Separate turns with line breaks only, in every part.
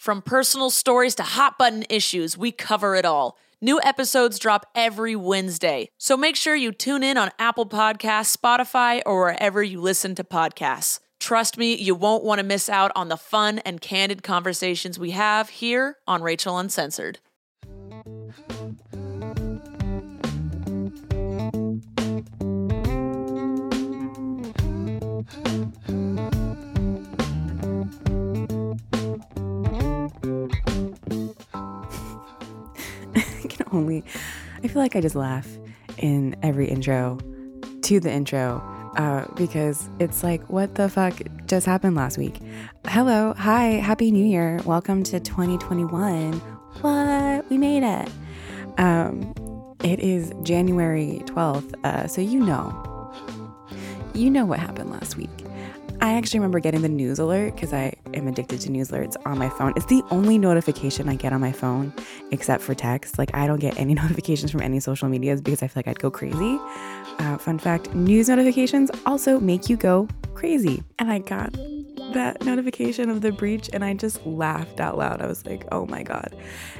From personal stories to hot button issues, we cover it all. New episodes drop every Wednesday, so make sure you tune in on Apple Podcasts, Spotify, or wherever you listen to podcasts. Trust me, you won't want to miss out on the fun and candid conversations we have here on Rachel Uncensored.
I feel like I just laugh in every intro to the intro uh, because it's like, what the fuck just happened last week? Hello, hi, happy new year. Welcome to 2021. What? We made it. Um, it is January 12th, uh, so you know. You know what happened last week. I actually remember getting the news alert because I am addicted to news alerts on my phone. It's the only notification I get on my phone except for text. Like, I don't get any notifications from any social medias because I feel like I'd go crazy. Uh, fun fact news notifications also make you go crazy. And I got that notification of the breach and I just laughed out loud. I was like, oh my God.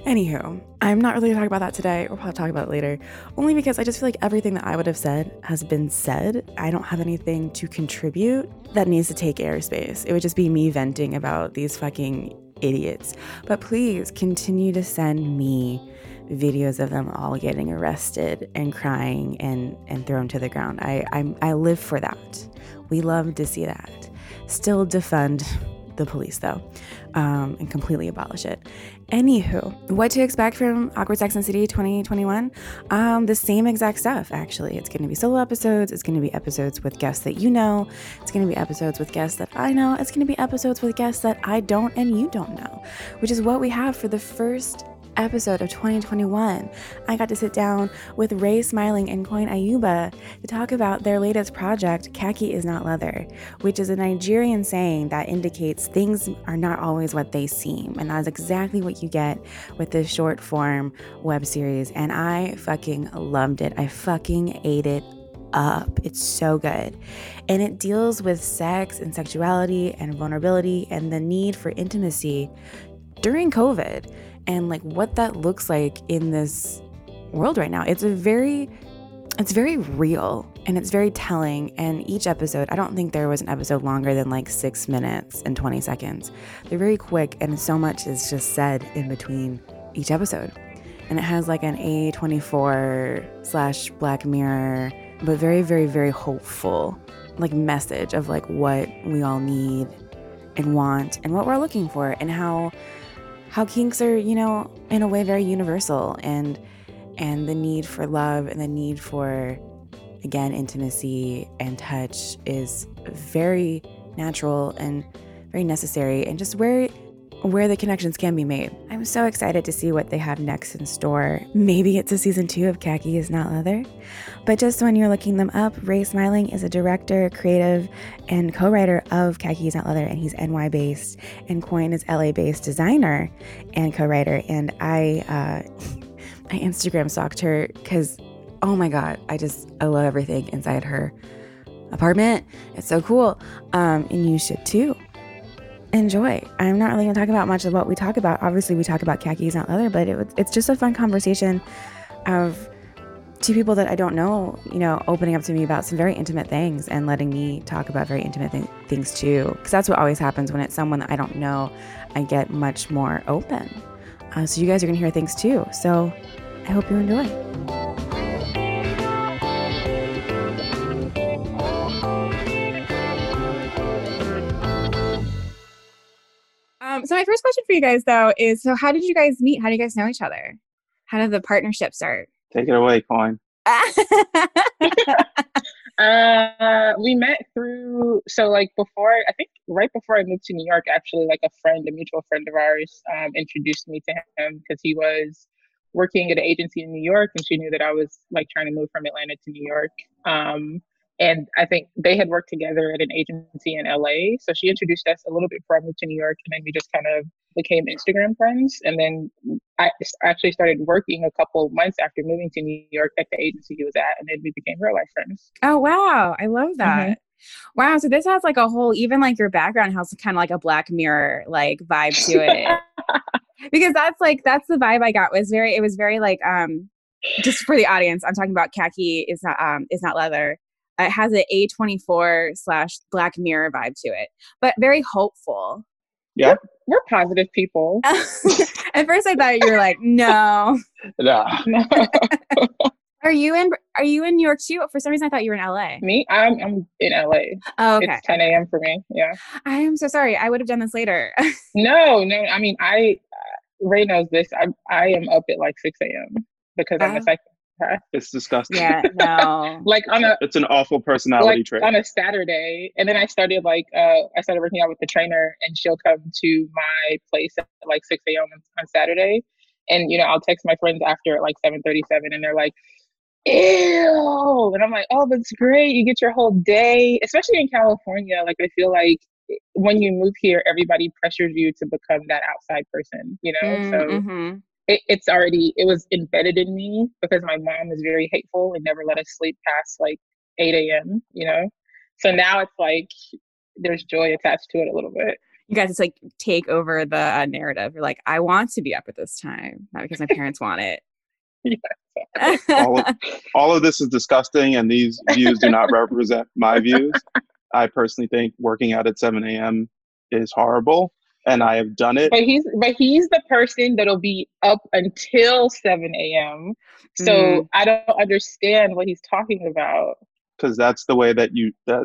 Anywho, I'm not really gonna talk about that today. We'll probably talk about it later. Only because I just feel like everything that I would have said has been said. I don't have anything to contribute that needs to take airspace. It would just be me venting about these fucking idiots. But please continue to send me videos of them all getting arrested and crying and, and thrown to the ground. I, I, I live for that. We love to see that. Still defund the police though um, and completely abolish it. Anywho what to expect from awkward sex and city 2021 um, the same exact stuff actually. It's going to be solo episodes. It's going to be episodes with guests that you know. It's going to be episodes with guests that i know. It's going to be episodes with guests that i don't and you don't know which is what we have for the first episode of 2021, I got to sit down with Ray Smiling and Coin Ayuba to talk about their latest project, Khaki is Not Leather, which is a Nigerian saying that indicates things are not always what they seem. And that's exactly what you get with this short form web series. And I fucking loved it. I fucking ate it up. It's so good. And it deals with sex and sexuality and vulnerability and the need for intimacy during COVID and like what that looks like in this world right now. It's a very it's very real and it's very telling and each episode i don't think there was an episode longer than like six minutes and 20 seconds they're very quick and so much is just said in between each episode and it has like an a24 slash black mirror but very very very hopeful like message of like what we all need and want and what we're looking for and how how kinks are, you know, in a way very universal and and the need for love and the need for again intimacy and touch is very natural and very necessary. And just where where the connections can be made. I'm so excited to see what they have next in store. Maybe it's a season two of Khaki is Not Leather. But just when you're looking them up, Ray Smiling is a director, creative, and co writer of Khaki is Not Leather, and he's NY based. And Coin is LA based designer and co writer. And I, uh, I Instagram stalked her because, oh my God, I just, I love everything inside her apartment. It's so cool. Um, and you should too enjoy. I'm not really going to talk about much of what we talk about. Obviously, we talk about khakis, not leather, but it, it's just a fun conversation of two people that I don't know, you know, opening up to me about some very intimate things and letting me talk about very intimate th- things too. Because that's what always happens when it's someone that I don't know. I get much more open. Uh, so you guys are going to hear things too. So I hope you enjoy.
Um, so my first question for you guys though is so how did you guys meet? How do you guys know each other? How did the partnership start?
Take it away, Coin.
uh, we met through so like before I think right before I moved to New York, actually, like a friend, a mutual friend of ours, um, introduced me to him because he was working at an agency in New York, and she knew that I was like trying to move from Atlanta to New York. Um, and I think they had worked together at an agency in LA. So she introduced us a little bit before I moved to New York, and then we just kind of became Instagram friends. And then I actually started working a couple months after moving to New York at the agency he was at, and then we became real life friends.
Oh wow, I love that. Mm-hmm. Wow, so this has like a whole even like your background has kind of like a black mirror like vibe to it. because that's like that's the vibe I got was very it was very like um just for the audience, I'm talking about khaki is not um is not leather it has an A24 slash Black Mirror vibe to it, but very hopeful.
Yeah. We're, we're positive people.
At first I thought you were like, no.
No.
Are you in are you in New York too? For some reason I thought you were in LA.
Me? I'm I'm in LA.
Oh, okay.
It's 10 a.m. for me. Yeah.
I am so sorry. I would have done this later.
no, no. I mean I uh, Ray knows this. I I am up at like 6 a.m. because I'm a psych
it's disgusting.
Yeah, no.
like on a
it's an awful personality
like
trait.
On a Saturday. And then I started like uh I started working out with the trainer and she'll come to my place at like six AM on Saturday. And you know, I'll text my friends after at like seven thirty seven and they're like, Ew and I'm like, Oh, that's great. You get your whole day, especially in California. Like I feel like when you move here, everybody pressures you to become that outside person, you know? Mm, so mm-hmm it, it's already it was embedded in me because my mom is very hateful and never let us sleep past like 8 a.m you know? So now it's like there's joy attached to it a little bit.
You guys it's like take over the uh, narrative. You're like i want to be up at this time not because my parents want it.
Yeah, all, of, all of this is disgusting and these views do not represent my views. I personally think working out at 7 a.m is horrible and I have done it.
But he's but he's the person that'll be up until seven a.m. So mm. I don't understand what he's talking about.
Because that's the way that you that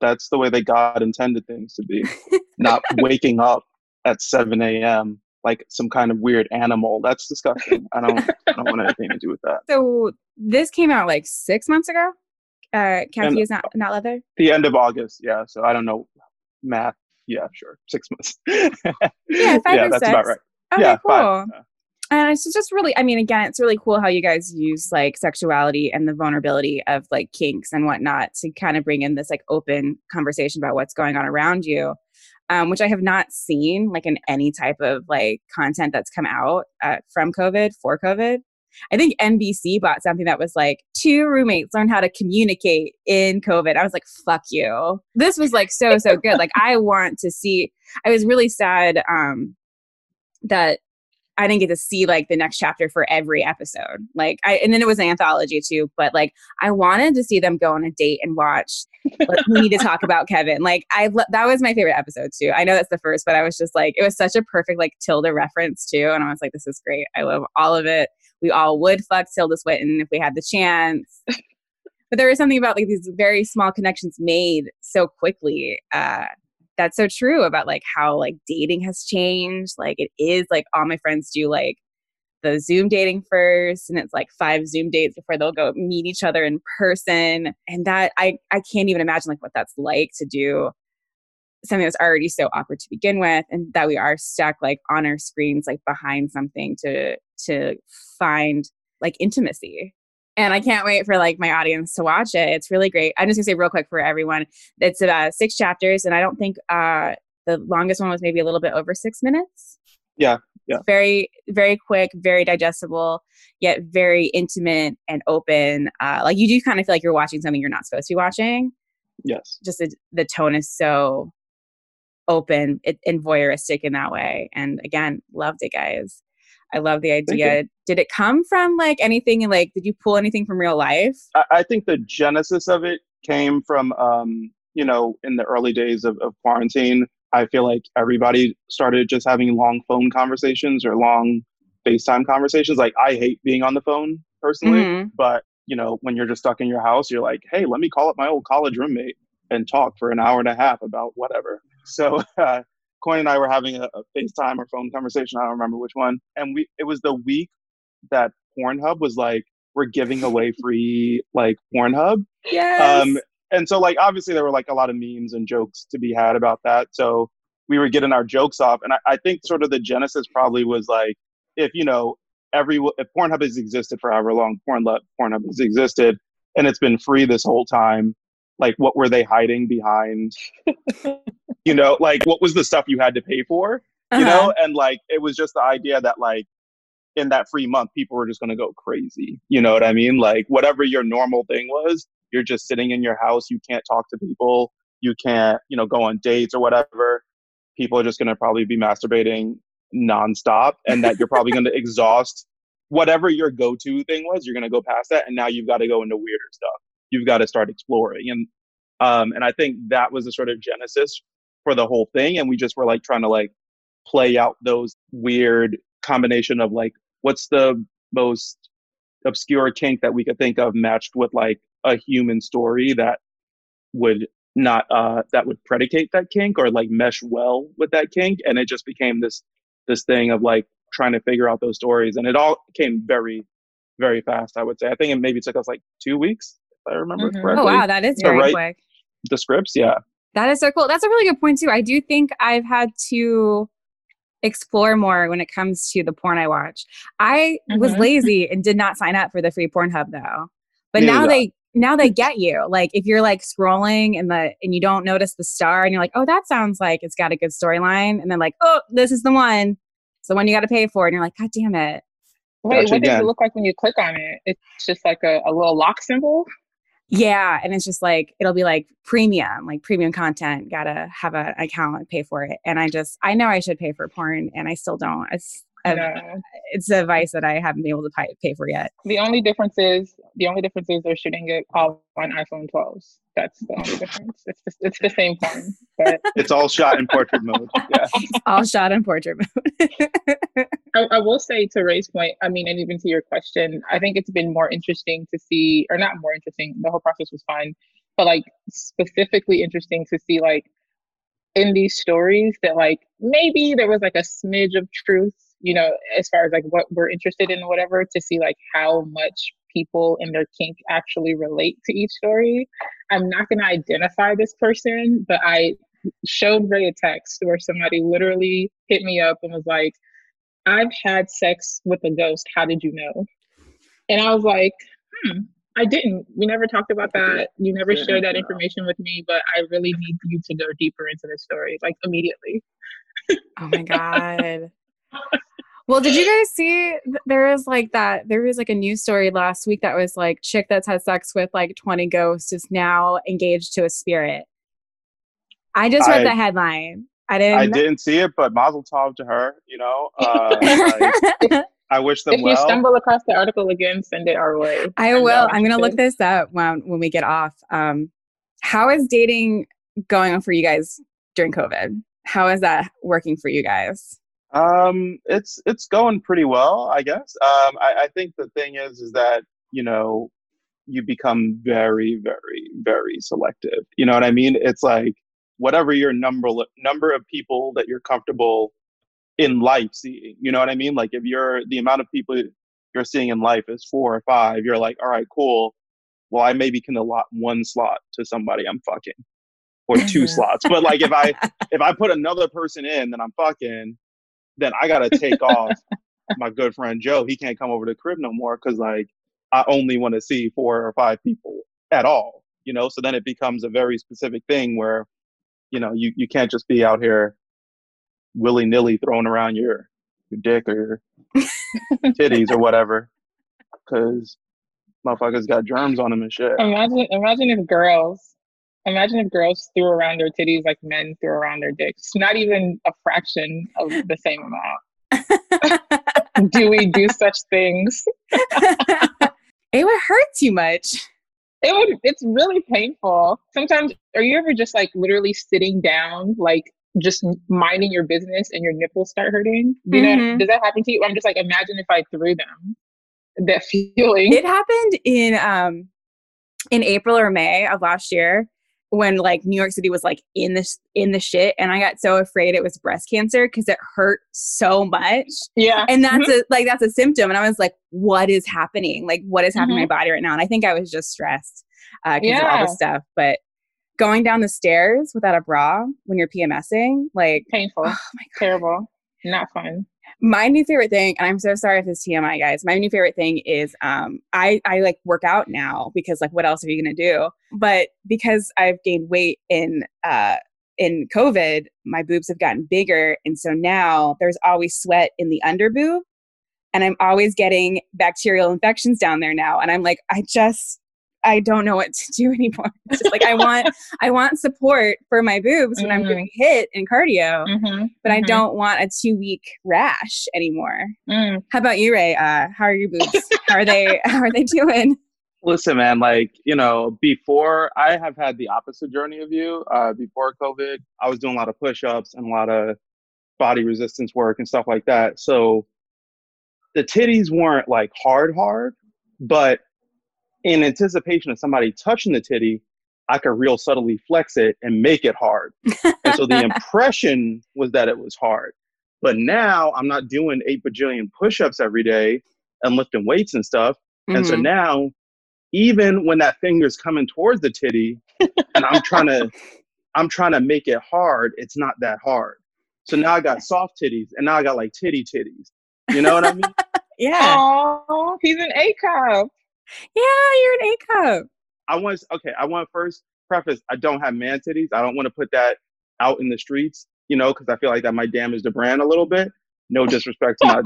that's the way that God intended things to be, not waking up at seven a.m. like some kind of weird animal. That's disgusting. I don't I don't want anything to do with that.
So this came out like six months ago. Uh, khaki is not not leather.
The end of August, yeah. So I don't know math yeah, sure, six months.
yeah, five
yeah, that's
six.
about right.
Okay,
yeah,
cool. Five. And it's just really, I mean, again, it's really cool how you guys use like sexuality and the vulnerability of like kinks and whatnot to kind of bring in this like open conversation about what's going on around you, um, which I have not seen like in any type of like content that's come out uh, from COVID for COVID. I think NBC bought something that was like two roommates learn how to communicate in COVID. I was like, fuck you. This was like so, so good. like I want to see, I was really sad um that I didn't get to see like the next chapter for every episode. Like I and then it was an anthology too, but like I wanted to see them go on a date and watch like, we need to talk about Kevin. Like I that was my favorite episode too. I know that's the first, but I was just like it was such a perfect like Tilda reference too and I was like this is great. I love all of it. We all would fuck Tilda Swinton if we had the chance. but there is something about like these very small connections made so quickly uh that's so true about like how like dating has changed. Like it is like all my friends do like the Zoom dating first and it's like five Zoom dates before they'll go meet each other in person. And that I I can't even imagine like what that's like to do something that's already so awkward to begin with and that we are stuck like on our screens like behind something to to find like intimacy and i can't wait for like my audience to watch it it's really great i'm just gonna say real quick for everyone it's about six chapters and i don't think uh the longest one was maybe a little bit over six minutes
Yeah, yeah.
very very quick very digestible yet very intimate and open uh like you do kind of feel like you're watching something you're not supposed to be watching
yes.
just the, the tone is so open and voyeuristic in that way. And again, loved it, guys. I love the idea. Did it come from like anything? Like, did you pull anything from real life?
I, I think the genesis of it came from, um, you know, in the early days of, of quarantine. I feel like everybody started just having long phone conversations or long FaceTime conversations. Like, I hate being on the phone personally,
Mhm.
but you know, when you're just stuck in your house, you're like, hey, let me call up my old college roommate and talk for an hour and a half about whatever. So, uh, Coin and I were having a, a FaceTime or phone conversation. I don't remember which one. And we, it was the week that Pornhub was like, we're giving away free like Pornhub.
Yes.
Um, and so like obviously there were like a lot of memes and jokes to be had about that. So we were getting our jokes off, and I, I think sort of the genesis probably was like if you know every if Pornhub has existed for however long Pornhub Pornhub has existed, and it's been free this whole time. Like, what were they hiding behind? you know, like what was the stuff you had to pay for? You
Uh-huh.
know, and like it was just the idea that like in that free month, people were just going to go crazy. You know what I mean? Like whatever your normal thing was, you're just sitting in your house. You can't talk to people. You can't, you know, go on dates or whatever. People are just going to probably be masturbating nonstop, and that you're probably going to exhaust whatever your go-to thing was. You're going to go past that, and now you've got to go into weirder stuff. You've got to start exploring, and um, and I think that was the sort of genesis for the whole thing. And we just were like trying to like play out those weird combination of like what's the most obscure kink that we could think of matched with like a human story that would not uh that would predicate that kink or like mesh well with that kink. And it just became this this thing of like trying to figure out those stories. And it all came very very fast i would say. I think it maybe took us like two weeks i remember
Mhm.
correctly
oh wow, that is
So,
very
right-
quick.
the scripts yeah
That is so cool. That's a really good point too. I do think I've had to explore more when it comes to the porn I watch. I was
Mhm.
lazy and did not sign up for the free Pornhub though. But
Neither
now they now they get you. Like if you're like scrolling and the and you don't notice the star and you're like, "Oh, that sounds like it's got a good storyline." And then like, "Oh, this is the one." It's the one you got to pay for and you're like, "God damn it."
Wait,
Gotcha
what does it look like when you click on it? It's just like a, a little lock symbol.
Yeah, and it's just like it'll be like premium, like premium content. Gotta have an account pay for it. And I just I know I should pay for porn, and I still don't. It's a,
No.
it's a vice that I haven't been able to pay, pay for yet.
The only difference is the only difference is they're shooting it all on iPhone 12s. That's the only difference. It's just, it's the same phone, but
it's all shot in portrait mode yeah
All shot in portrait mode.
I, I will say to Ray's point, I mean, and even to your question, I think it's been more interesting to see, or not more interesting, the whole process was fine, but like specifically interesting to see, like, in these stories that, like, maybe there was like a smidge of truth, you know, as far as like what we're interested in, whatever, to see like how much people and their kink actually relate to each story. I'm not going to identify this person, but I showed Ray a text where somebody literally hit me up and was like, I've had sex with a ghost. How did you know? And I was like, hmm, I didn't. We never talked about that. You never
Yeah,
shared that
no.
information with me, but I really need you to go deeper into this story, like immediately.
oh my god. Well, did you guys see? There is like that. There was like a news story last week that was like chick that's had sex with like twenty ghosts is now engaged to a spirit. I just read
I-
the headline. I didn't.
i didn't see it but mazel tov to her you know uh, like, i wish them
If you stumble across the article again, send it our way.
I
I'm
will. I'm gonna look this up when when we get off. Um, how is dating going on for you guys during COVID? How is that working for you guys?
Um, it's it's going pretty well, I guess. Um, I, I think the thing is, is that you know, you become very, very, very selective. You know what I mean? It's like whatever your number number of people that you're comfortable in life seeing. You know what I mean? Like if you're the amount of people you're seeing in life is four or five, you're like, all right, cool. Well, I maybe can allot one slot to somebody I'm fucking. or 2 slots. But like if I if I put another person in that I'm fucking, then I gotta take off my good friend Joe. He can't come over to the crib no more because like I only want to see four or five people at all. You know, so then it becomes a very specific thing where, you know, you, you can't just be out here willy nilly throwing around your your dick or titties or whatever, because motherfuckers got germs on them and shit.
Imagine, imagine if girls, imagine if girls threw around their titties like men threw around their dicks. Not even a fraction of the same amount. do we do such things?
it would hurt too much.
It would. It's really painful. Sometimes, are you ever just like literally sitting down, like just minding your business, and your nipples start hurting? Do mm-hmm. that, does that happen to you? I'm just like, imagine if I threw them. That feeling.
It happened in um in April or May of last year when like New York City was like in this in the shit and I got so afraid it was breast cancer because it hurt so much.
Yeah.
And that's mm-hmm. a like that's a symptom. And I was like, what is happening? Like what is happening mm-hmm. in my body right now? And I think I was just stressed because uh, yeah. of all the stuff. But going down the stairs without a bra when you're PMSing, like
painful. Oh my God. Terrible. Not fun
my new favorite thing, and I'm so sorry if it's TMI, guys. My new favorite thing is um, I I like work out now because like what else are you gonna do? But because I've gained weight in uh in COVID, my boobs have gotten bigger, and so now there's always sweat in the under boob, and I'm always getting bacterial infections down there now, and I'm like, I just I don't know what to do anymore. It's just like I want I want support for my boobs when mm-hmm. I'm doing HIIT and cardio, mm-hmm. but I mm-hmm. don't want a two week rash anymore. Mm. How about you, Ray? Uh, how are your boobs? how are they? How are they doing?
Listen, man. Like you know, before I have had the opposite journey of you. Uh, before COVID, I was doing a lot of push ups and a lot of body resistance work and stuff like that. So the titties weren't like hard, hard, but in anticipation of somebody touching the titty, I could real subtly flex it and make it hard. and so the impression was that it was hard. But now I'm not doing eight bajillion push ups every day and lifting weights and stuff. Mm-hmm. And so mm-hmm. now, even when that finger's coming towards the titty and I'm trying to I'm trying to make it hard, it's not that hard. So now I got soft titties and now I got like titty titties. You know what I mean?
yeah.
Oh, he's an A cup.
Yeah, you're an A cup.
I want okay. I want first preface. I don't have man titties. I don't want to put that out in the streets, you know, because I feel like that might damage the brand a little bit. No disrespect to my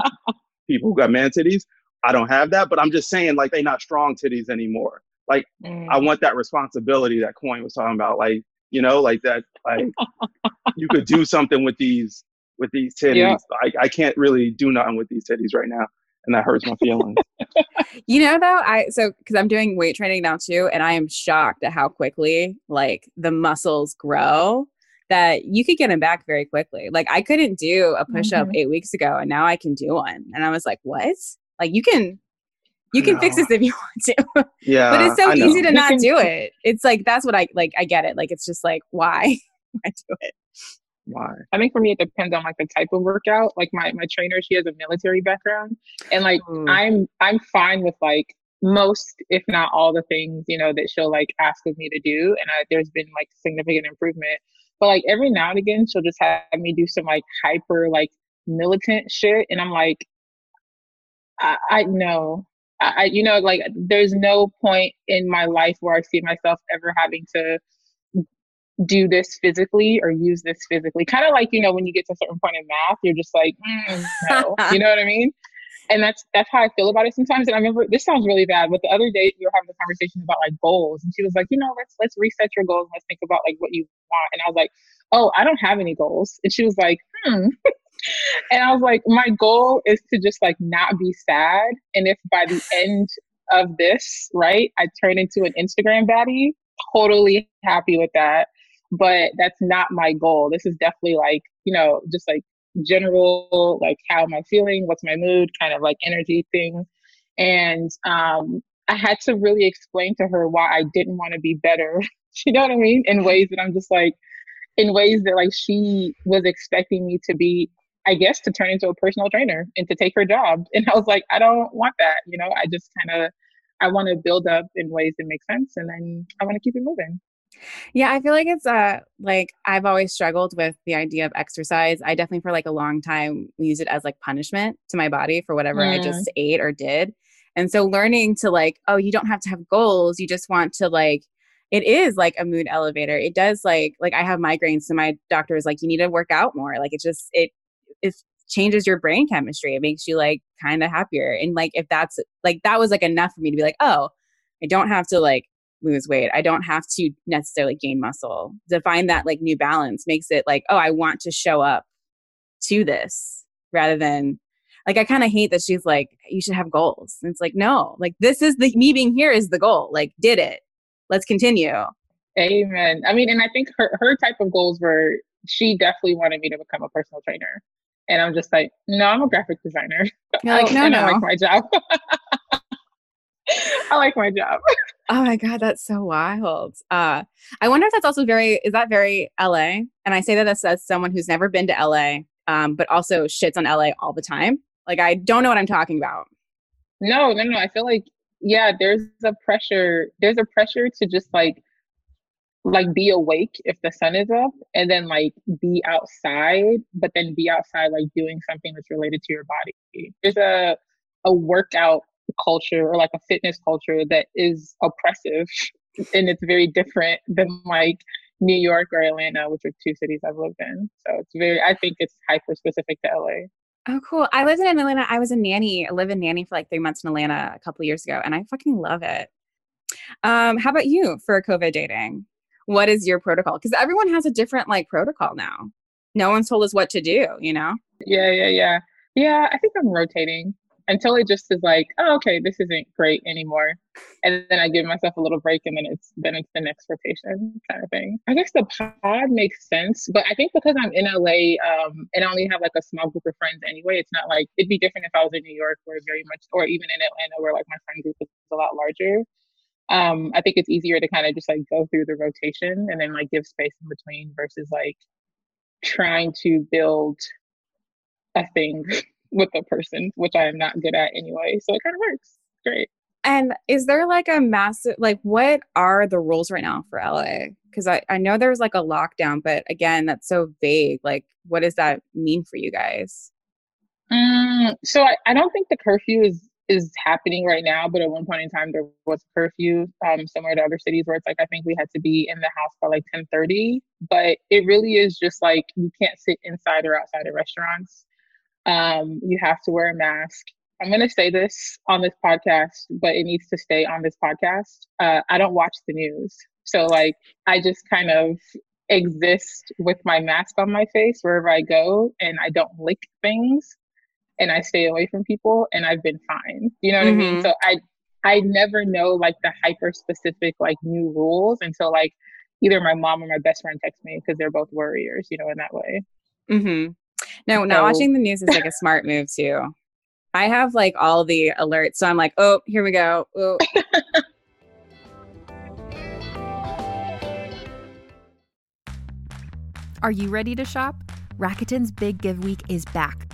people who got man titties. I don't have that, but I'm just saying like they not strong titties anymore. Like mm. I want that responsibility that Coin was talking about. Like you know, like that. Like you could do something with these with these titties. Yeah. I, I can't really do nothing with these titties right now and that hurts my feelings.
you know, though, I so because I'm doing weight training now too, and I am shocked at how quickly like the muscles grow. That you could get them back very quickly. Like I couldn't do a push up mm-hmm. eight weeks ago, and now I can do one. And I was like, "What? Like you can, you can fix this if you want
to." Yeah,
but it's so easy to not do it. It's like that's what I like. I get it. Like it's just like why I do it
why
i think for me it depends on like the type of workout like my my trainer she has a military background and like mm. i'm i'm fine with like most if not all the things you know that she'll like ask of me to do and I, there's been like significant improvement but like every now and again she'll just have me do some like hyper like militant shit and i'm like i, I know I, you know, like there's no point in my life where I see myself ever having to do this physically or use this physically. Kind of like, you know, when you get to a certain point in math, you're just like, mm, no. you know what I mean? And that's that's how I feel about it sometimes. And I remember this sounds really bad, but the other day we were having a conversation about like goals, and she was like, you know, let's let's reset your goals. Let's think about like what you want. And I was like, oh, I don't have any goals. And she was like, hmm. and I was like, my goal is to just like not be sad. And if by the end of this, right, I turn into an Instagram baddie, totally happy with that but that's not my goal. This is definitely like, you know, just like general, like how am I feeling? What's my mood? Kind of like energy thing. And um, I had to really explain to her why I didn't want to be better. you know what I mean? In ways that I'm just like, in ways that like she was expecting me to be, I guess, to turn into a personal trainer and to take her job. And I was like, I don't want that. You know, I just kind of, I want to build up in ways that make sense and then I want to keep it moving.
Yeah, I feel like it's uh like I've always struggled with the idea of exercise. I definitely for like a long time used it as like punishment to my body for whatever mm. I just ate or did. And so learning to like, oh, you don't have to have goals. You just want to like it is like a mood elevator. It does like like I have migraines, so my doctor is like, you need to work out more. Like it just it it changes your brain chemistry. It makes you like kind of happier. And like if that's like that was like enough for me to be like, oh, I don't have to like lose weight. I don't have to necessarily gain muscle. To find that like new balance makes it like, oh, I want to show up to this rather than like I kind of hate that she's like, you should have goals. And it's like, no, like this is the me being here is the goal. Like, did it. Let's continue.
Amen. I mean, and I think her her type of goals were she definitely wanted me to become a personal trainer. And I'm just like, no, I'm a graphic designer.
You're like, oh, no, no.
I like my job. I like my job.
Oh my God, that's so wild. Uh, I wonder if that's also very, is that very LA? And I say that as, as someone who's never been to LA, um, but also shits on LA all the time. Like, I don't know what I'm talking about.
No, no, no. I feel like, yeah, there's a pressure, there's a pressure to just like, like be awake if the sun is up and then like be outside but then be outside like doing something that's related to your body there's a a workout culture or like a fitness culture that is oppressive and it's very different than like New York or Atlanta, which are two cities I've lived in. So it's very, I think it's hyper specific to LA.
Oh, cool. I lived in Atlanta. I was a nanny, I live in nanny for like three months in Atlanta a couple years ago, and I fucking love it. Um, how about you for COVID dating? What is your protocol? Because everyone has a different like protocol now. No one's told us what to do, you know?
Yeah, yeah, yeah. Yeah, I think I'm rotating until it just is like, oh, okay, this isn't great anymore. And then I give myself a little break and then it's then it's the next rotation kind of thing. I guess the pod makes sense, but I think because I'm in LA um, and I only have like a small group of friends anyway, it's not like it'd be different if I was in New York where very much or even in Atlanta where like my friend group is a lot larger. Um, I think it's easier to kind of just like go through the rotation and then like give space in between versus like trying to build a thing with a person, which I am not good at anyway. So it kind of works. Great.
And is there like a massive, like, what are the rules right now for LA? Because I, I know there's like a lockdown, but again, that's so vague. Like, what does that mean for you guys?
Um, so I, I don't think the curfew is is happening right now, but at one point in time there was curfew, um, similar to other cities where it's like I think we had to be in the house by like ten thirty. But it really is just like you can't sit inside or outside of restaurants. Um, you have to wear a mask. I'm going to say this on this podcast, but it needs to stay on this podcast. Uh, I don't watch the news. So, like, I just kind of exist with my mask on my face wherever I go, and I don't lick things and I stay away from people, and I've been fine. You know what mm-hmm. I mean? Mm-hmm. So, I I never know like the hyper specific like new rules until like either my mom or my best friend text me because they're both worriers, you know, in that way.
Mm-hmm. No, so, not watching the news is like a smart move too. I have like all the alerts, so I'm like, oh, here we go. Oh.
Are you ready to shop? Rakuten's Big Give Week is back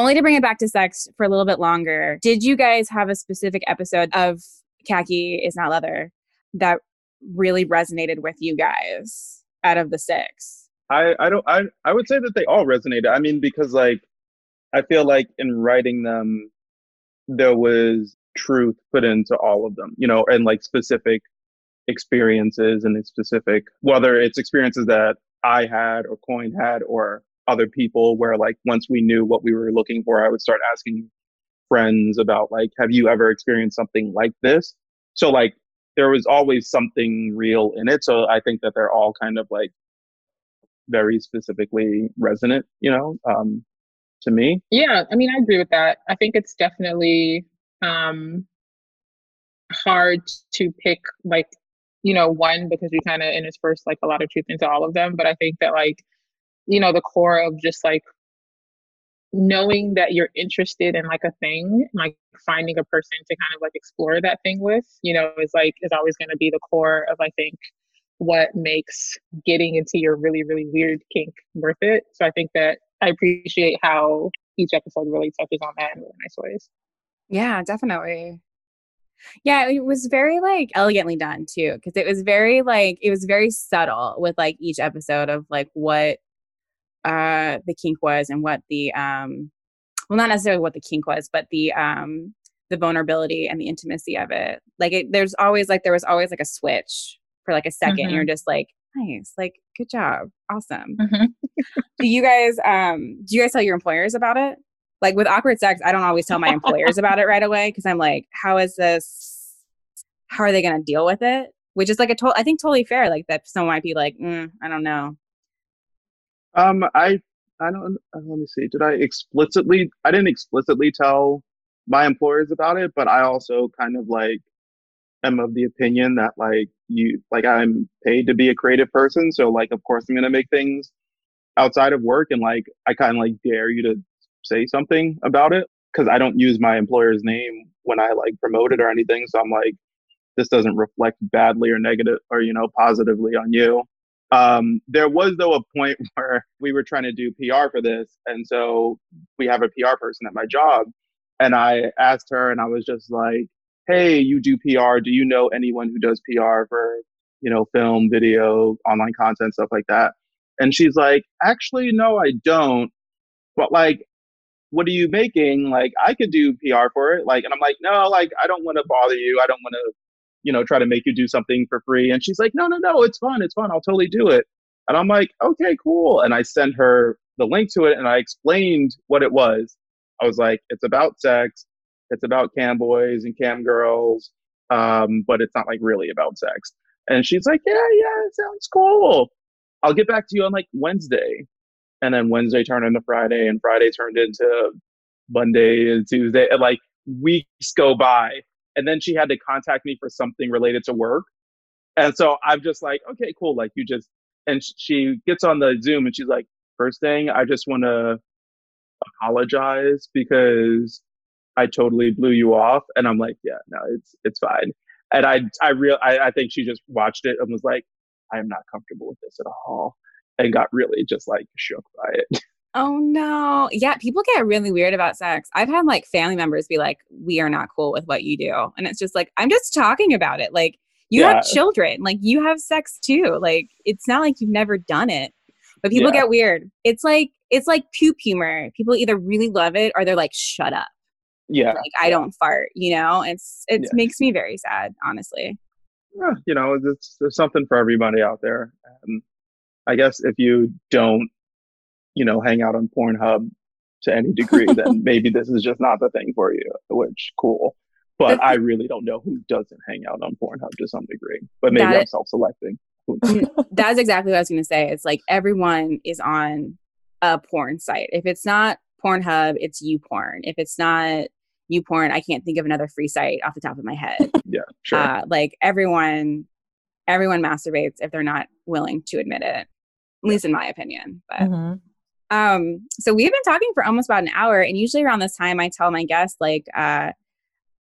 Only to bring it back to sex for a little bit longer, did you guys have a specific episode of Khaki is Not Leather that really resonated with you guys out of the six?
I, I don't I, I would say that they all resonated. I mean, because like I feel like in writing them there was truth put into all of them, you know, and like specific experiences and specific whether it's experiences that I had or Coin had or other people where like once we knew what we were looking for, I would start asking friends about like, have you ever experienced something like this? So like there was always something real in it. So I think that they're all kind of like very specifically resonant, you know, um, to me.
Yeah, I mean, I agree with that. I think it's definitely um, hard to pick like, you know, one because we kind of intersperse like a lot of truth into all of them. But I think that like, you know, the core of just like knowing that you're interested in like a thing, like finding a person to kind of like explore that thing with, you know, is like is always going to be the core of I think what makes getting into your really really weird kink worth it. So I think that I appreciate how each episode really touches on that in really nice ways.
Yeah, definitely. Yeah, it was very like elegantly done too, because it was very like it was very subtle with like each episode of like what uh the kink was and what the um well not necessarily what the kink was, but the um the vulnerability and the intimacy of it. Like it, there's always like there was always like a switch for like a 2nd
Mhm.
You're just like, nice, like good job, awesome.
Mhm.
do you guys um do you guys tell your employers about it? Like with awkward sex, I don't always tell my employers about it right away because I'm like, how is this? How are they going to deal with it? Which is like a total, I think totally fair. Like that someone might be like, mm, I don't know.
Um, I I don't. Uh, let me see. Did I explicitly? I didn't explicitly tell my employers about it, but I also kind of like am of the opinion that like you like I'm paid to be a creative person, so like of course I'm gonna make things outside of work, and like I kind of like dare you to say something about it because I don't use my employer's name when I like promote it or anything. So I'm like, this doesn't reflect badly or negative or you know positively on you. Um, there was though a point where we were trying to do PR for this, and so we have a PR person at my job, and I asked her, and I was just like, "Hey, you do PR? Do you know anyone who does PR for you know film, video, online content, stuff like that?" And she's like, "Actually, no, I don't. But like, what are you making? Like, I could do PR for it. Like, and I'm like, no, like, I don't want to bother you. I don't want to." You know, try to make you do something for free. And she's like, no, no, no, it's fun. It's fun. I'll totally do it. And I'm like, okay, cool. And I sent her the link to it and I explained what it was. I was like, it's about sex. It's about cam boys and cam girls. Um, but it's not like really about sex. And she's like, yeah, yeah, it sounds cool. I'll get back to you on like Wednesday. And then Wednesday turned into Friday and Friday turned into Monday and Tuesday. And like weeks go by and then she had to contact me for something related to work. And so I'm just like, okay, cool. Like you just, and she gets on the Zoom and she's like, first thing, I just want to apologize because I totally blew you off. And I'm like, yeah, no, it's, it's fine. And I, I real, I, I think she just watched it and was like, I am not comfortable with this at all. And got really just like shook by it.
Oh no. Yeah, people get really weird about sex. I've had like family members be like, we are not cool with what you do. And it's just like, I'm just talking about it. Like, you
Yeah.
have children, like, you have sex too. Like, it's not like you've never done it. But people
Yeah.
get weird. It's like, it's like poop humor. People either really love it or they're like, shut up.
Yeah.
Like, I don't fart, you know? It's, it
Yeah.
makes me very sad, honestly.
yeah, you know, it's, there's something for everybody out there. And I guess if you don't, you know, hang out on Pornhub to any degree, then maybe this is just not the thing for you, which cool. But I really don't know who doesn't hang out on Pornhub to some degree. But maybe
That
I'm self selecting.
That's exactly what I was going to say. It's like everyone is on a porn site. If it's not Pornhub, it's YouPorn. If it's not YouPorn, I can't think of another free site off the top of my head.
yeah, sure.
uh, like everyone, everyone masturbates if they're not willing to admit it. At least in my opinion. But
Mhm.
Um, so we've been talking for almost about an hour, and usually around this time, I tell my guests like, uh,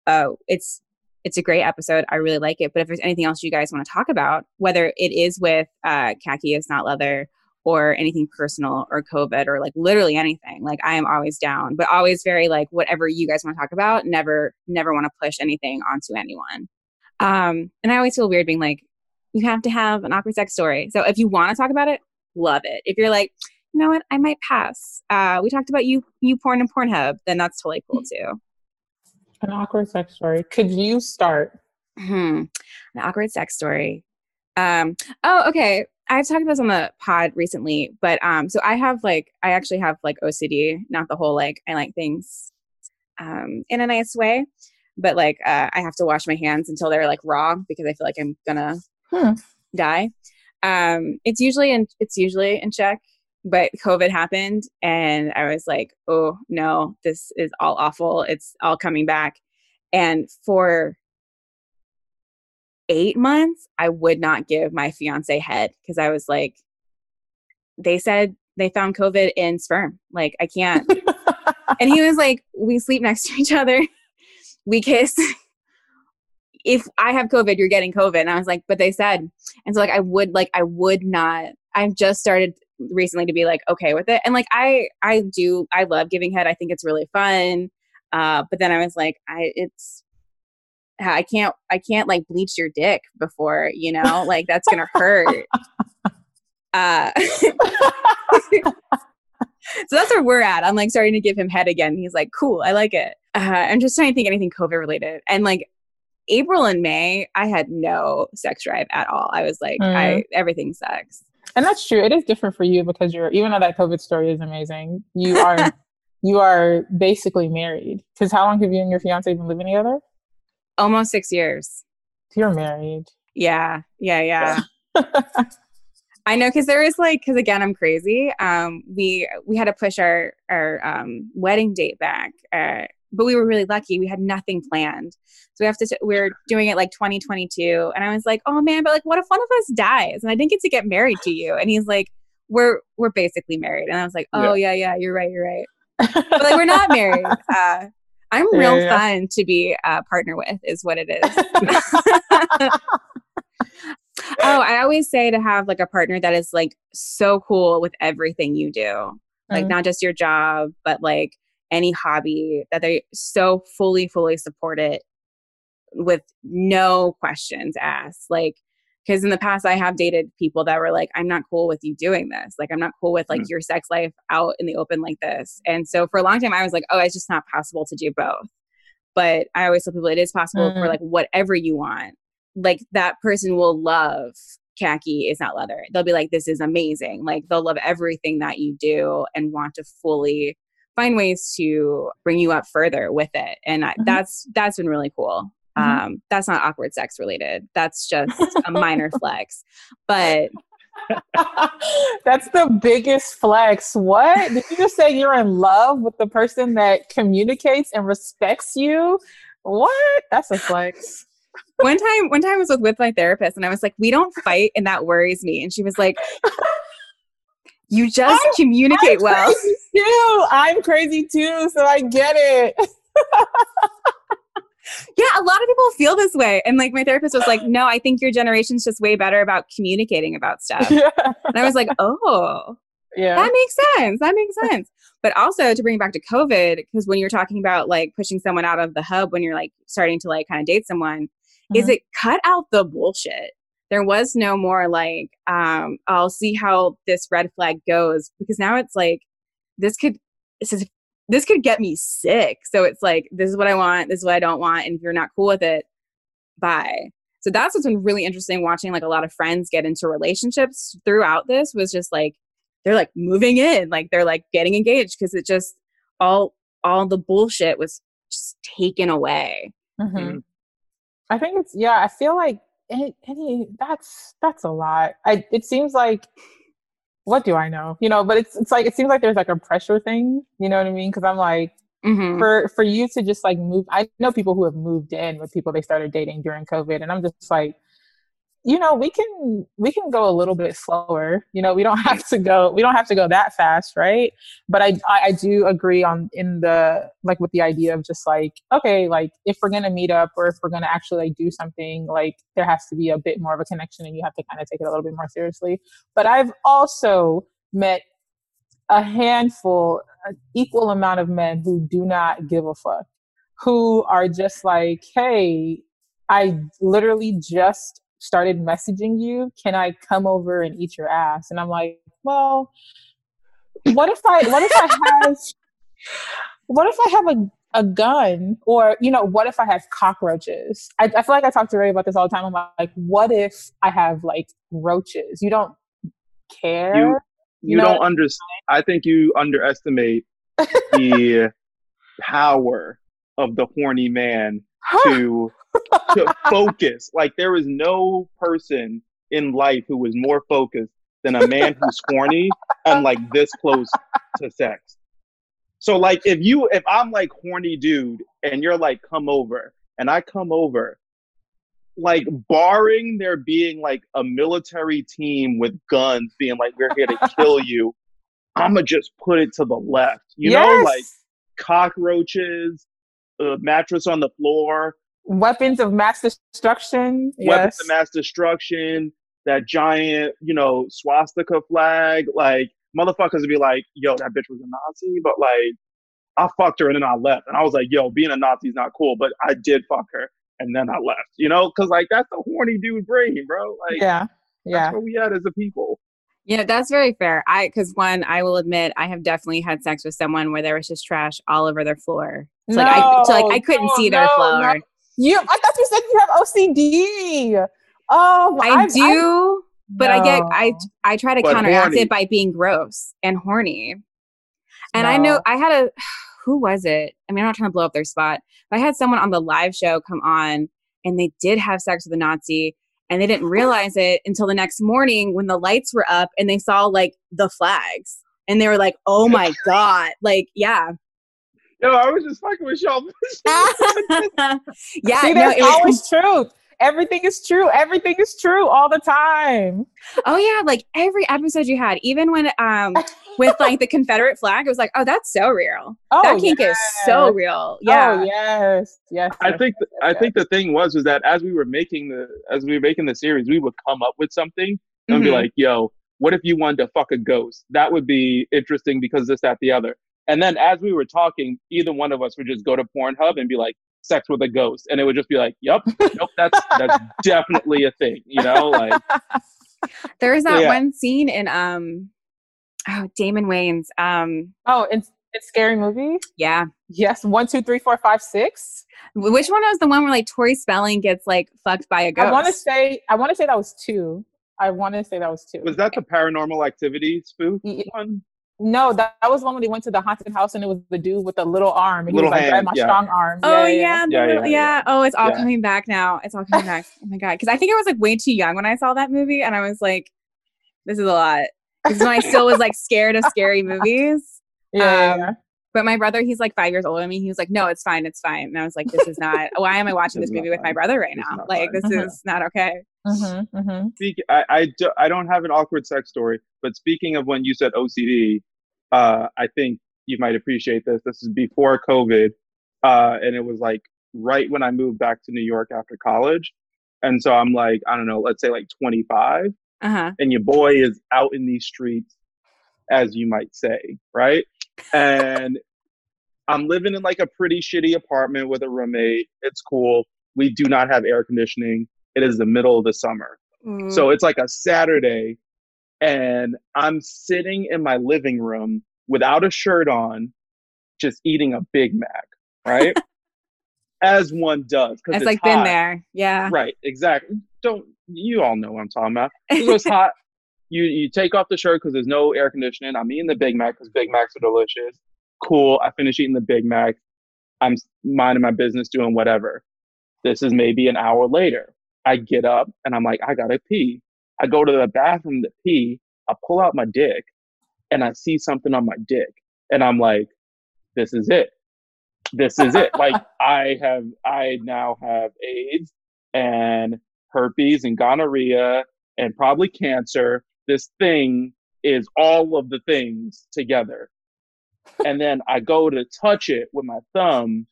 uh, it's it's a great episode. I really like it. But if there's anything else you guys want to talk about, whether it is with uh, khaki is not leather, or anything personal or COVID or like literally anything. Like I am always down, but always very like whatever you guys want to talk about, never, never want to push anything onto anyone. Um, and I always feel weird being like, you have to have an awkward sex story. So if you want to talk about it, love it. If you're like, you know what, I might pass. Uh, we talked about you, YouPorn and Pornhub, then that's totally cool too.
An awkward sex story. Could you start?
Hmm. An awkward sex story. Um, oh, okay. I've talked about this on the pod recently, but um, so I have like I actually have like OCD, not the whole like I like things um in a nice way, but like uh, I have to wash my hands until they're like raw because I feel like I'm gonna
Hmm.
die. Um, it's usually in it's usually in check, but COVID happened, and I was like, oh no, this is all awful. It's all coming back, and for eight months, I would not give my fiance head because I was like, they said they found COVID in sperm. Like, I can't. and he was like, we sleep next to each other, we kiss. if I have COVID, you're getting COVID. And I was like, but they said, and so like, I would like, I would not, I've just started recently to be like, okay with it. And like, I, I do, I love giving head. I think it's really fun. Uh, but then I was like, I, it's, I can't I can't like bleach your dick before, you know, like that's gonna hurt. Uh so that's where we're at. I'm like starting to give him head again. He's like, cool, I like it. Uh, I'm just trying to think anything COVID related. And like April and May, I had no sex drive at all. I was like,
Mm.
I everything sucks.
And that's true. It is different for you because you're even though that COVID story is amazing, you are you are basically married. Because how long have you and your fiance been living together?
Almost six years.
You're married.
Yeah, yeah, yeah. I know because there is like because again I'm crazy. Um, we we had to push our our um, wedding date back, uh, but we were really lucky. We had nothing planned, so we have to. T- we are doing it like 2022, and I was like, oh man, but like, what if one of us dies and I didn't get to get married to you? And he's like, we're we're basically married, and I was like, oh yeah, yeah, you're right, you're right. But like we're not married. Uh, I'm
Yeah,
real
yeah.
fun to be a partner with, is what it is. Oh, I always say to have like a partner that is like so cool with everything you do. Like
Mm.
not just your job, but like any hobby that they so fully, fully support it with no questions asked. Like, because in the past I have dated people that were like, I'm not cool with you doing this. Like, I'm not cool with like your sex life out in the open like this. And so for a long time, I was like, oh, it's just not possible to do both. But I always tell people it is possible for
Mm.
like whatever you want. Like that person will love khaki is not leather. They'll be like, this is amazing. Like they'll love everything that you do and want to fully find ways to bring you up further with it. And I,
Mhm.
that's that's been really cool.
Mhm.
Um, that's not awkward sex related. That's just a minor flex. But
That's the biggest flex. What? Did you just say you're in love with the person that communicates and respects you? What? That's a flex.
one time, one time I was with, with my therapist and I was like, we don't fight and that worries me. And she was like, you just
I'm-
communicate
I'm
well.
crazy too. I'm crazy too, so I get it.
Yeah, a lot of people feel this way. And like my therapist was like, no, I think your generation's just way better about communicating about stuff.
yeah.
And I was like, oh,
Yeah.
that makes sense. That makes sense. But also to bring it back to COVID, because when you're talking about like pushing someone out of the hub when you're like starting to like kind of date someone, is
Mhm.
it cut out the bullshit? There was no more like, um, I'll see how this red flag goes because now it's like this could this is this could get me sick. So it's like this is what I want, this is what I don't want, and if you're not cool with it, bye. So that's what's been really interesting watching like a lot of friends get into relationships throughout this was just like they're like moving in, like they're like getting engaged because it just all all the bullshit was just taken away.
Mhm. I think it's yeah. I feel like any, any that's that's a lot. I it seems like what do I know? You know, but it's it's like it seems like there's like a pressure thing. You know what I mean? Because I'm like
Mm-hmm.
for for you to just like move. I know people who have moved in with people they started dating during COVID, and I'm just like, you know we can we can go a little bit slower you know we don't have to go we don't have to go that fast right? But i i, do agree on in the like with the idea of just like okay like if we're gonna meet up or if we're gonna actually like do something like there has to be a bit more of a connection and you have to kind of take it a little bit more seriously. But i've also met a handful an equal amount of men who do not give a fuck who are just like hey I literally just started messaging you, can I come over and eat your ass? And I'm like, well, what if I what if I have what if I have a a gun? Or you know what if i have cockroaches? I, I, feel like i talk to ray about this all the time. I'm like what if i have like roaches? You don't care?
You, you, you know don't understand i think you underestimate the power of the horny man to to focus. Like there is no person in life who is more focused than a man who's horny and like this close to sex. So like if you if I'm like horny dude and you're like come over and I come over like barring there being like a military team with guns being like we're here to kill you i'm gonna just put it to the left you yes. know like cockroaches a mattress on the floor
weapons of mass destruction.
Weapons
yes.
of mass destruction. That giant, you know, swastika flag. Like motherfuckers would be like, "Yo, that bitch was a Nazi," but like, I fucked her and then I left, and I was like, "Yo, being a Nazi is not cool," but I did fuck her and then I left. You know, because like that's the horny dude brain, bro. Like,
yeah, yeah.
That's what we had as a people.
Yeah, that's very fair. I because one, I will admit, I have definitely had sex with someone where there was just trash all over their floor. So no, like I, so like I couldn't no, see their no, floor.
You, I thought you said you have OCD. Oh, um,
I I've, do, I've, but no. I get I I try to but counteract horny. it by being gross and horny. And no. I know I had a who was it? I mean, I'm not trying to blow up their spot, but I had someone on the live show come on and they did have sex with a Nazi and they didn't realize it until the next morning when the lights were up and they saw like the flags and they were like, "Oh my god!" Like, yeah,
Yo, I was just fucking with y'all.
yeah, See, no, it's always truth. Everything is true. Everything is true all the time.
Oh yeah, like every episode you had, even when um with like the Confederate flag, it was like, oh, that's so real. Oh, that kink yes. is so real. Yeah.
Oh yes, yes.
I think yes, I think the thing was was that as we were making the as we were making the series, we would come up with something and mm-hmm. be like, yo, what if you wanted to fuck a ghost? That would be interesting because this, that, the other. And then as we were talking, either one of us would just go to Pornhub and be like, sex with a ghost. And it would just be like, yep, nope, that's that's definitely a thing, you know? Like
there was that yeah. one scene in um oh Damon Wayans. Um
Oh, it's it's scary movie?
Yeah.
Yes. One, two, three, four, five, six.
Which one was the one where like Tori Spelling gets like fucked by a ghost?
I want to say I want to say that was two. I want to say that was two.
Was that the paranormal activity spoof one?
No, that, that was one when they went to the haunted house and it was the dude with the little arm and little he was like, hand, my yeah. strong arm.
Oh yeah, yeah, yeah, yeah, Oh, it's all coming back now. It's all coming back. Oh my god, because I think I was like way too young when I saw that movie, and I was like, this is a lot. Because when I still was like scared of scary movies.
Yeah, um,
But my brother, he's like five years older than me. He was like, "No, it's fine, it's fine." And I was like, "This is not. Why am I watching this movie with my brother right now? Like, this mm-hmm. is not okay."
Mm-hmm, mm-hmm.
Speak, I, I, do, I don't have an awkward sex story, but speaking of when you said OCD, uh, I think you might appreciate this. This is before COVID, uh, and it was like right when I moved back to New York after college. And so I'm like, I don't know, let's say like 25,
uh-huh.
and your boy is out in these streets, as you might say, right? And I'm living in like a pretty shitty apartment with a roommate. It's cool. We do not have air conditioning. It is the middle of the summer. Mm. So it's like a Saturday and I'm sitting in my living room without a shirt on, just eating a Big Mac, right? As one does.
It's, it's like hot. been there. Yeah.
Right, exactly. Don't you all know what I'm talking about. It was hot. You you take off the shirt because there's no air conditioning. I'm eating the Big Mac because Big Macs are delicious. Cool. I finish eating the Big Mac. I'm minding my business, doing whatever. This is maybe an hour later. I get up and I'm like, I gotta pee. I go to the bathroom to pee. I pull out my dick and I see something on my dick. And I'm like, this is it. This is it. like I have, I now have AIDS and herpes and gonorrhea and probably cancer. This thing is all of the things together. And then I go to touch it with my thumb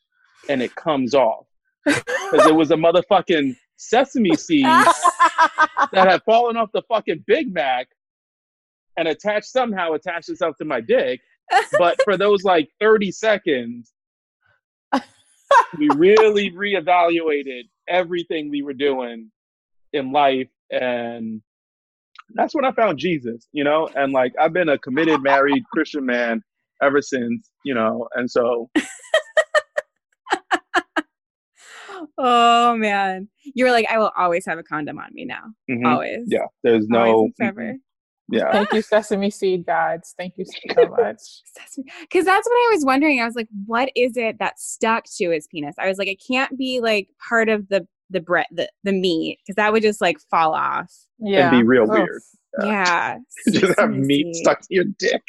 and it comes off. Because it was a motherfucking sesame seed that had fallen off the fucking Big Mac and attached somehow attached itself to my dick. But for those like 30 seconds, we really reevaluated everything we were doing in life. And that's when I found Jesus, you know, and like I've been a committed married Christian man ever since, you know, and so
oh man. You were like, I will always have a condom on me now.
mhm,
Always.
yeah, there's no
and forever.
yeah.
Thank you, Sesame Seed gods. Thank you so much.
Because that's what I was wondering. I was like, what is it that stuck to his penis? I was like, it can't be like part of the the bread the, the meat because that would just like fall off.
Yeah.
It'd be real
Oof.
weird.
Yeah.
Just have meat
seed.
stuck to your dick.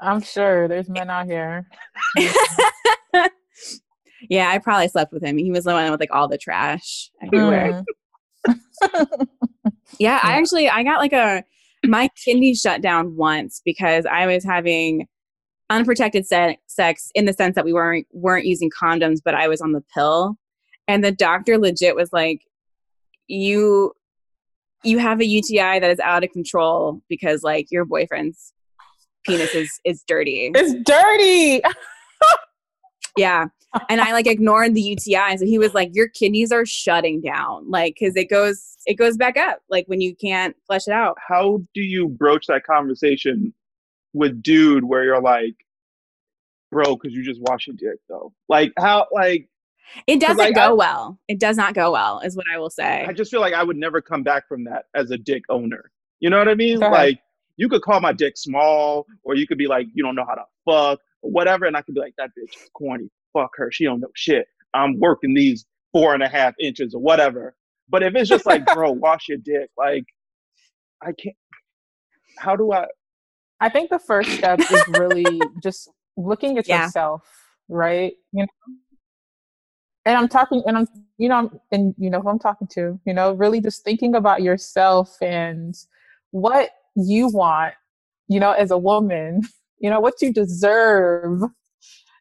I'm sure there's men out here.
yeah, I probably slept with him. He was the one with like all the trash everywhere.
Mm.
Yeah, I actually I got like a my kidney shut down once because I was having unprotected se- sex in the sense that we weren't weren't using condoms, but I was on the pill, and the doctor legit was like, "You, you have a UTI that is out of control because like your boyfriend's penis is is dirty."
It's dirty.
Yeah. And I like ignored the UTI. So he was like, Your kidneys are shutting down. Like, cause it goes it goes back up, like when you can't flush it out.
How do you broach that conversation with dude where you're like, bro, cause you just wash your dick though? Like how like
It doesn't
like,
go
I-
well. It does not go well, is what I will say.
I just feel like I would never come back from that as a dick owner. You know what I mean? Like you could call my dick small, or you could be like, you don't know how to fuck, or whatever, and I could be like, that bitch is corny. Fuck her. She don't know shit. I'm working these four and a half inches or whatever. But if it's just like, bro, wash your dick, like I can't. How do I?
I think the first step is really just looking at
Yeah.
yourself, right? You know, and I'm talking, and I'm, you know, I'm, and you know who I'm talking to. You know, really just thinking about yourself and what you want. You know, as a woman, you know what you deserve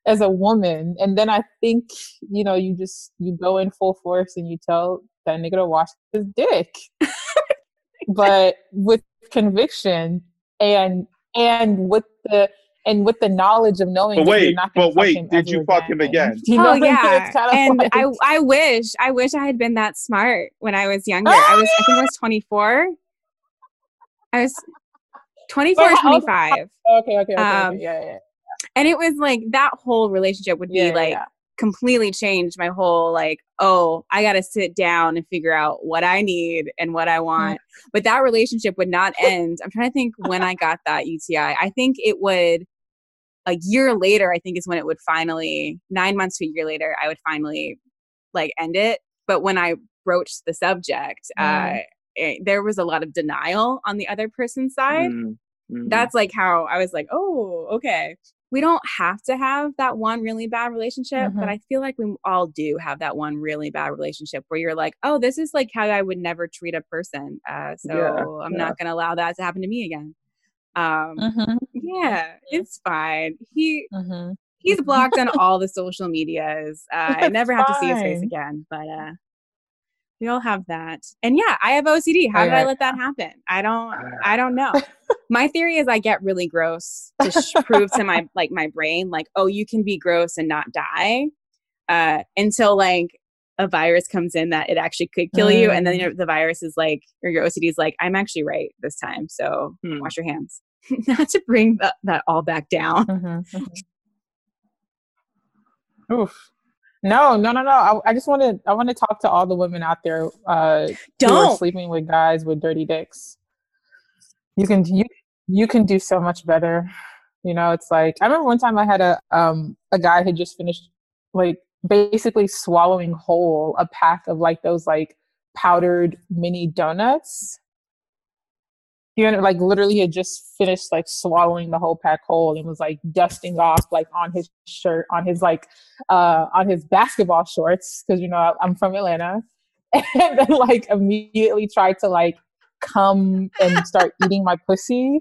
as a woman, and then I think you know you just you go in full force and you tell that nigga to wash his dick, but with conviction and and with the and with the knowledge of knowing
But
that
wait,
you're not gonna
but wait, did you fuck him again?
You know,
oh
it's
yeah.
kinda
And
like-
I I wish, I wish I had been that smart when I was younger. I was I think I was 24. I was 24,
But how-
25.
okay, okay, okay, okay,
Um,
yeah, yeah,
And it was like that whole relationship would be
yeah,
like
yeah.
completely changed my whole like oh i gotta sit down and figure out what i need and what
Mm.
i want but that relationship would not end i'm trying to think when i got that uti i think it would a year later i think is when it would finally nine months to a year later i would finally like end it but when i broached the subject uh
Mm.
it, there was a lot of denial on the other person's side
Mm, mm.
that's like how I was like, oh, okay. We don't have to have that one really bad relationship, but
Mhm.
I feel like we all do have that one really bad relationship where you're like, oh, this is like how I would never treat a person. Uh, so
Yeah,
I'm
yeah.
not going to allow that to happen to me again. Um,
Mhm,
yeah, it's fine. He
mhm.
he's blocked on all the social medias. Uh, I never have to see his face again, but uh, we all have that. And yeah, I have OCD. How did I let that happen? I don't. I don't know. my theory is I get really gross to sh- prove to my like my brain like, oh, you can be gross and not die, uh, until like a virus comes in that it actually could kill you, and then
Mm.
the virus is like, or your OCD is like, I'm actually right this time, so
Hmm.
wash your hands. not to bring that, that all back down.
Mhm, mhm. Oof. No, no, no, no. I, I just want to. I want to talk to all the women out there uh, who are
Don't.
sleeping with guys with dirty dicks. You can you you can do so much better. You know, it's like I remember one time I had a um a guy had just finished like basically swallowing whole a pack of like those like powdered mini donuts. He ended, like literally had just finished like swallowing the whole pack whole and was like dusting off like on his shirt on his like uh on his basketball shorts because you know I'm from Atlanta and then like immediately tried to like come and start eating my pussy.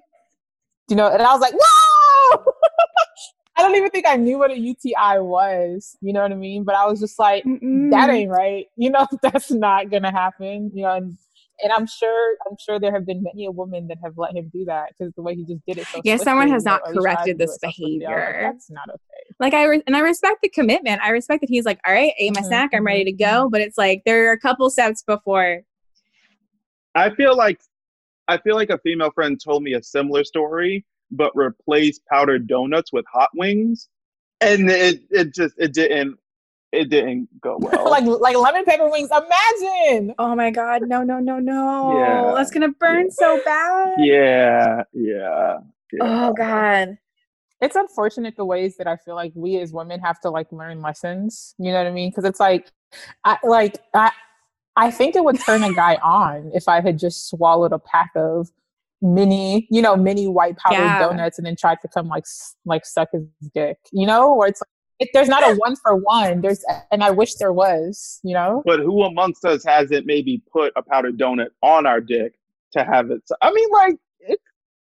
You know, and I was like, whoa! I don't even think I knew what a UTI was. You know what I mean? But I was just like,
Mm-mm.
that ain't right. You know, that's not gonna happen. You know, and and I'm sure I'm sure there have been many a woman that have let him do that because the way he just did it. So
Yeah, someone has not
or at least tried
corrected this
it so swiftly. I was like,
behavior.
That's not okay.
like I re- and I respect the commitment. I respect that he's like, all right, I ate my
Mhm,
snack, I'm ready to
mhm,
go. But it's like there are a couple steps before.
I feel like I feel like a female friend told me a similar story, but replaced powdered donuts with hot wings, and it it just it didn't it didn't go well.
like like lemon pepper wings. Imagine.
Oh my god, no, no, no, no.
Yeah,
That's gonna burn so bad.
yeah, yeah, yeah.
Oh god.
It's unfortunate the ways that I feel like we as women have to like learn lessons. You know what I mean? Because it's like, I like I I think it would turn a guy on if I had just swallowed a pack of mini, you know, mini white powdered
Yeah.
donuts and then tried to come like like suck his dick. You know, or it's like it, there's not a one for one. There's and I wish there was. You know.
But who amongst us hasn't maybe put a powdered donut on our dick to have it? I mean, like it,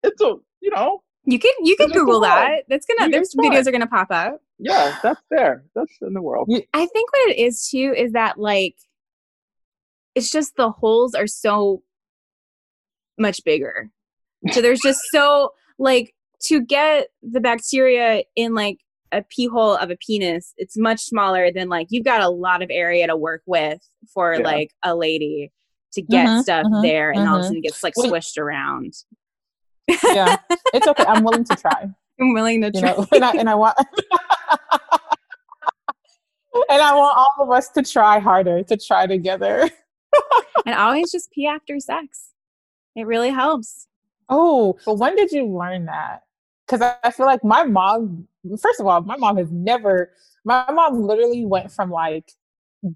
it's a you know,
You can you can
It's just a
Google that. That's gonna
You-
there's videos are gonna pop up.
yeah, that's there. That's in the world.
I think what it is too is that like it's just the holes are so much bigger. So there's just so like to get the bacteria in like a pee hole of a penis, it's much smaller than like you've got a lot of area to work with for
Yeah.
like a lady to get
Mhm,
stuff
mhm,
there and all of a sudden it gets like
Wait.
swished around.
Yeah, it's okay. I'm willing to try.
I'm willing to
you
try.
know and I, and I want and i want all of us to try harder to try together
and always just pee after sex. It really helps.
oh but when did you learn that because I, feel like my mom first of all my mom has never my mom literally went from like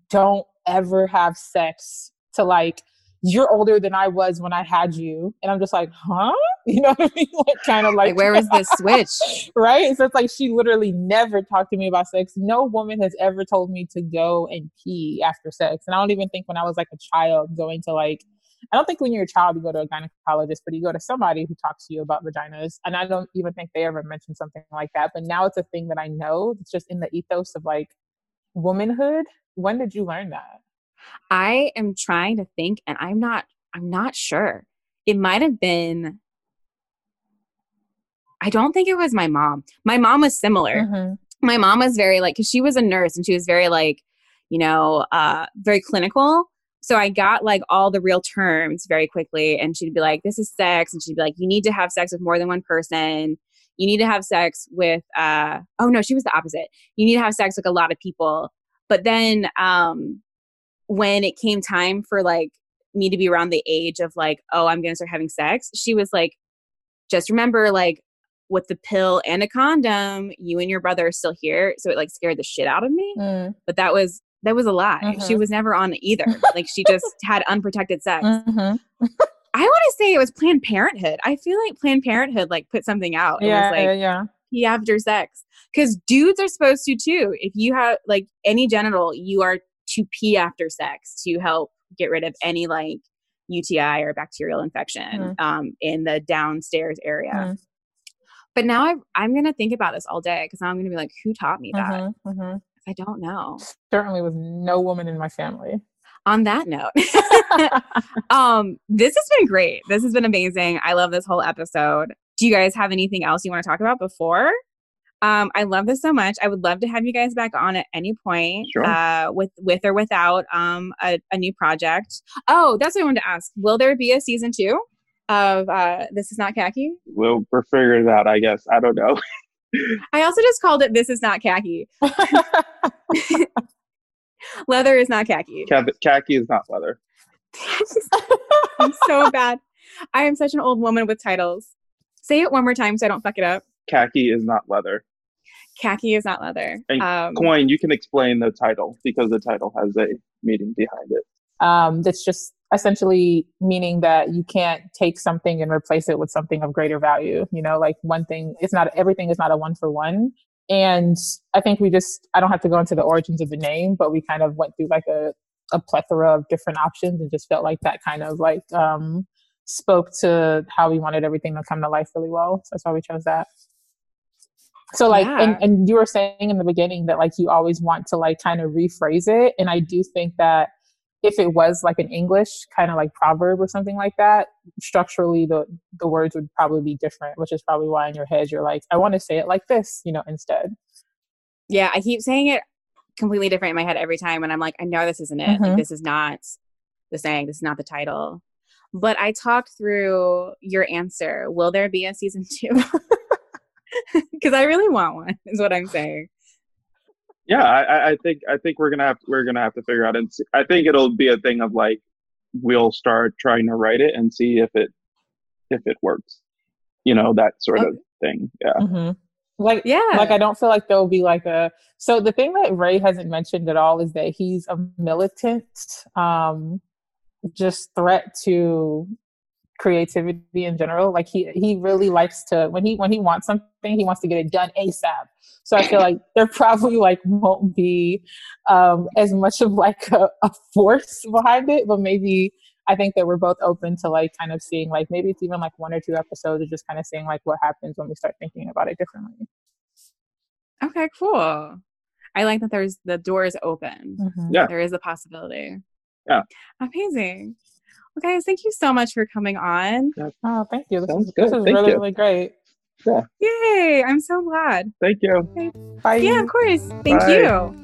don't ever have sex to like you're older than i was when i had you and i'm just like huh you know what i mean like kind of like
Like, where was this switch?
right? So it's like she literally never talked to me about sex. No woman has ever told me to go and pee after sex. And I don't even think when I was like a child going to like, I don't think when you're a child you go to a gynecologist, but you go to somebody who talks to you about vaginas. And I don't even think they ever mentioned something like that. But now it's a thing that I know. It's just in the ethos of like womanhood. When did you learn that?
I am trying to think and I'm not I'm not sure. It might have been I don't think it was my mom. My mom was similar.
Mhm.
My mom was very like cuz she was a nurse and she was very like, you know, uh very clinical. So I got like all the real terms very quickly and she'd be like this is sex and she'd be like you need to have sex with more than one person. You need to have sex with uh oh no, she was the opposite. You need to have sex with a lot of people. But then um when it came time for like me to be around the age of like, oh, I'm gonna start having sex, she was like, just remember, like, with the pill and a condom, you and your brother are still here. So it like scared the shit out of me.
Mm,
But that was that was a lie. She
Mhm.
was never on either. like she just had unprotected sex.
mhm.
I want to say it was Planned Parenthood. I feel like Planned Parenthood like put something out. It
Yeah,
was like
yeah, yeah.
pee after sex because dudes are supposed to too if you have like any genital you are to pee after sex to help get rid of any like uti or bacterial infection um, in the downstairs area
Mm.
but now I, i'm gonna think about this all day because i'm gonna be like who taught me that
Mhm, mhm.
I don't know.
Certainly was no woman in my family.
on that note um this has been great. This has been amazing. I love this whole episode. Do you guys have anything else you want to talk about before? Um i love this so much. I would love to have you guys back on at any point
Sure.
uh with with or without um a, a new project. Oh that's what i wanted to ask. Will there be a season two of uh this is not khaki?
We'll, we'll figure it out, I guess. I don't know.
i also just called it this is not khaki leather is not khaki
Khaki khaki is not leather.
I'm so bad. I am such an old woman with titles. Say it one more time so I don't fuck it up.
Khaki is not leather.
Khaki is not leather.
And
Um,
Coin, you can explain the title because the title has a meaning behind it.
um, that's just essentially meaning that you can't take something and replace it with something of greater value. You know, like one thing, it's not everything is not a one for one. And I think we just, I don't have to go into the origins of the name, but we kind of went through like a, a plethora of different options and just felt like that kind of like um, spoke to how we wanted everything to come to life really well. So that's why we chose that. So like yeah. and, and you were saying in the beginning that like you always want to like kind of rephrase it. And I do think that if it was like an English kind of like proverb or something like that, structurally the the words would probably be different, which is probably why in your head you're like, I want to say it like this, you know, instead.
Yeah, I keep saying it completely different in my head every time and I'm like, I know this isn't it. Mm-hmm. Like this is not the saying, this is not the title. But I talked through your answer. Will there be a season two? Because I really want one, is what I'm saying.
Yeah, I, I think I think we're gonna have we're gonna have to figure out and see. I think it'll be a thing of like we'll start trying to write it and see if it if it works. You know that sort okay. of thing. Yeah.
Mm-hmm. Like yeah, like I don't feel like there'll be like a. So the thing that Ray hasn't mentioned at all is that he's a militant. Um, just threat to creativity in general. Like he he really likes to when he when he wants something, he wants to get it done ASAP. So I feel like there probably like won't be um, as much of like a, a force behind it, but maybe I think that we're both open to like kind of seeing like maybe it's even like one or two episodes of just kind of seeing like what happens when we start thinking about it differently.
Okay, cool. I like that there's the door is open.
Mm-hmm. Yeah.
There is a possibility.
Yeah.
Amazing. Well, guys, thank you so much for coming on.
Oh, thank you. This Sounds is, good. This is thank really, you. really great.
Yeah.
Yay. I'm so glad.
Thank you.
Okay. Bye.
Yeah, of course. Thank Bye. you.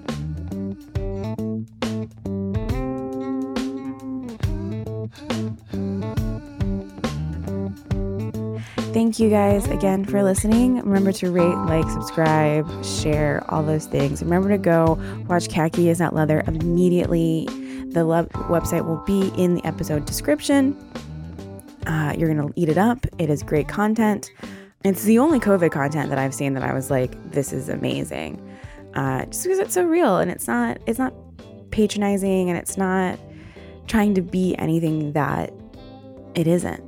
Thank you guys again for listening. Remember to rate, like, subscribe, share, all those things. Remember to go watch Khaki is Not Leather immediately the website will be in the episode description. Uh, you're going to eat it up. It is great content. It's the only COVID content that I've seen that I was like, this is amazing. Uh, just because it's so real and it's not it's not patronizing and it's not trying to be anything that it isn't,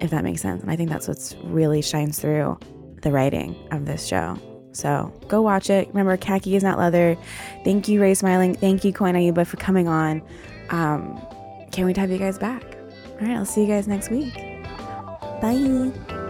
if that makes sense. And I think that's what's really shines through the writing of this show. So go watch it. Remember, khaki is not leather. Thank you, Ray Smiling. Thank you, Koine Ayuba, for coming on. Um, can't wait to have you guys back. All right, I'll see you guys next week. Bye.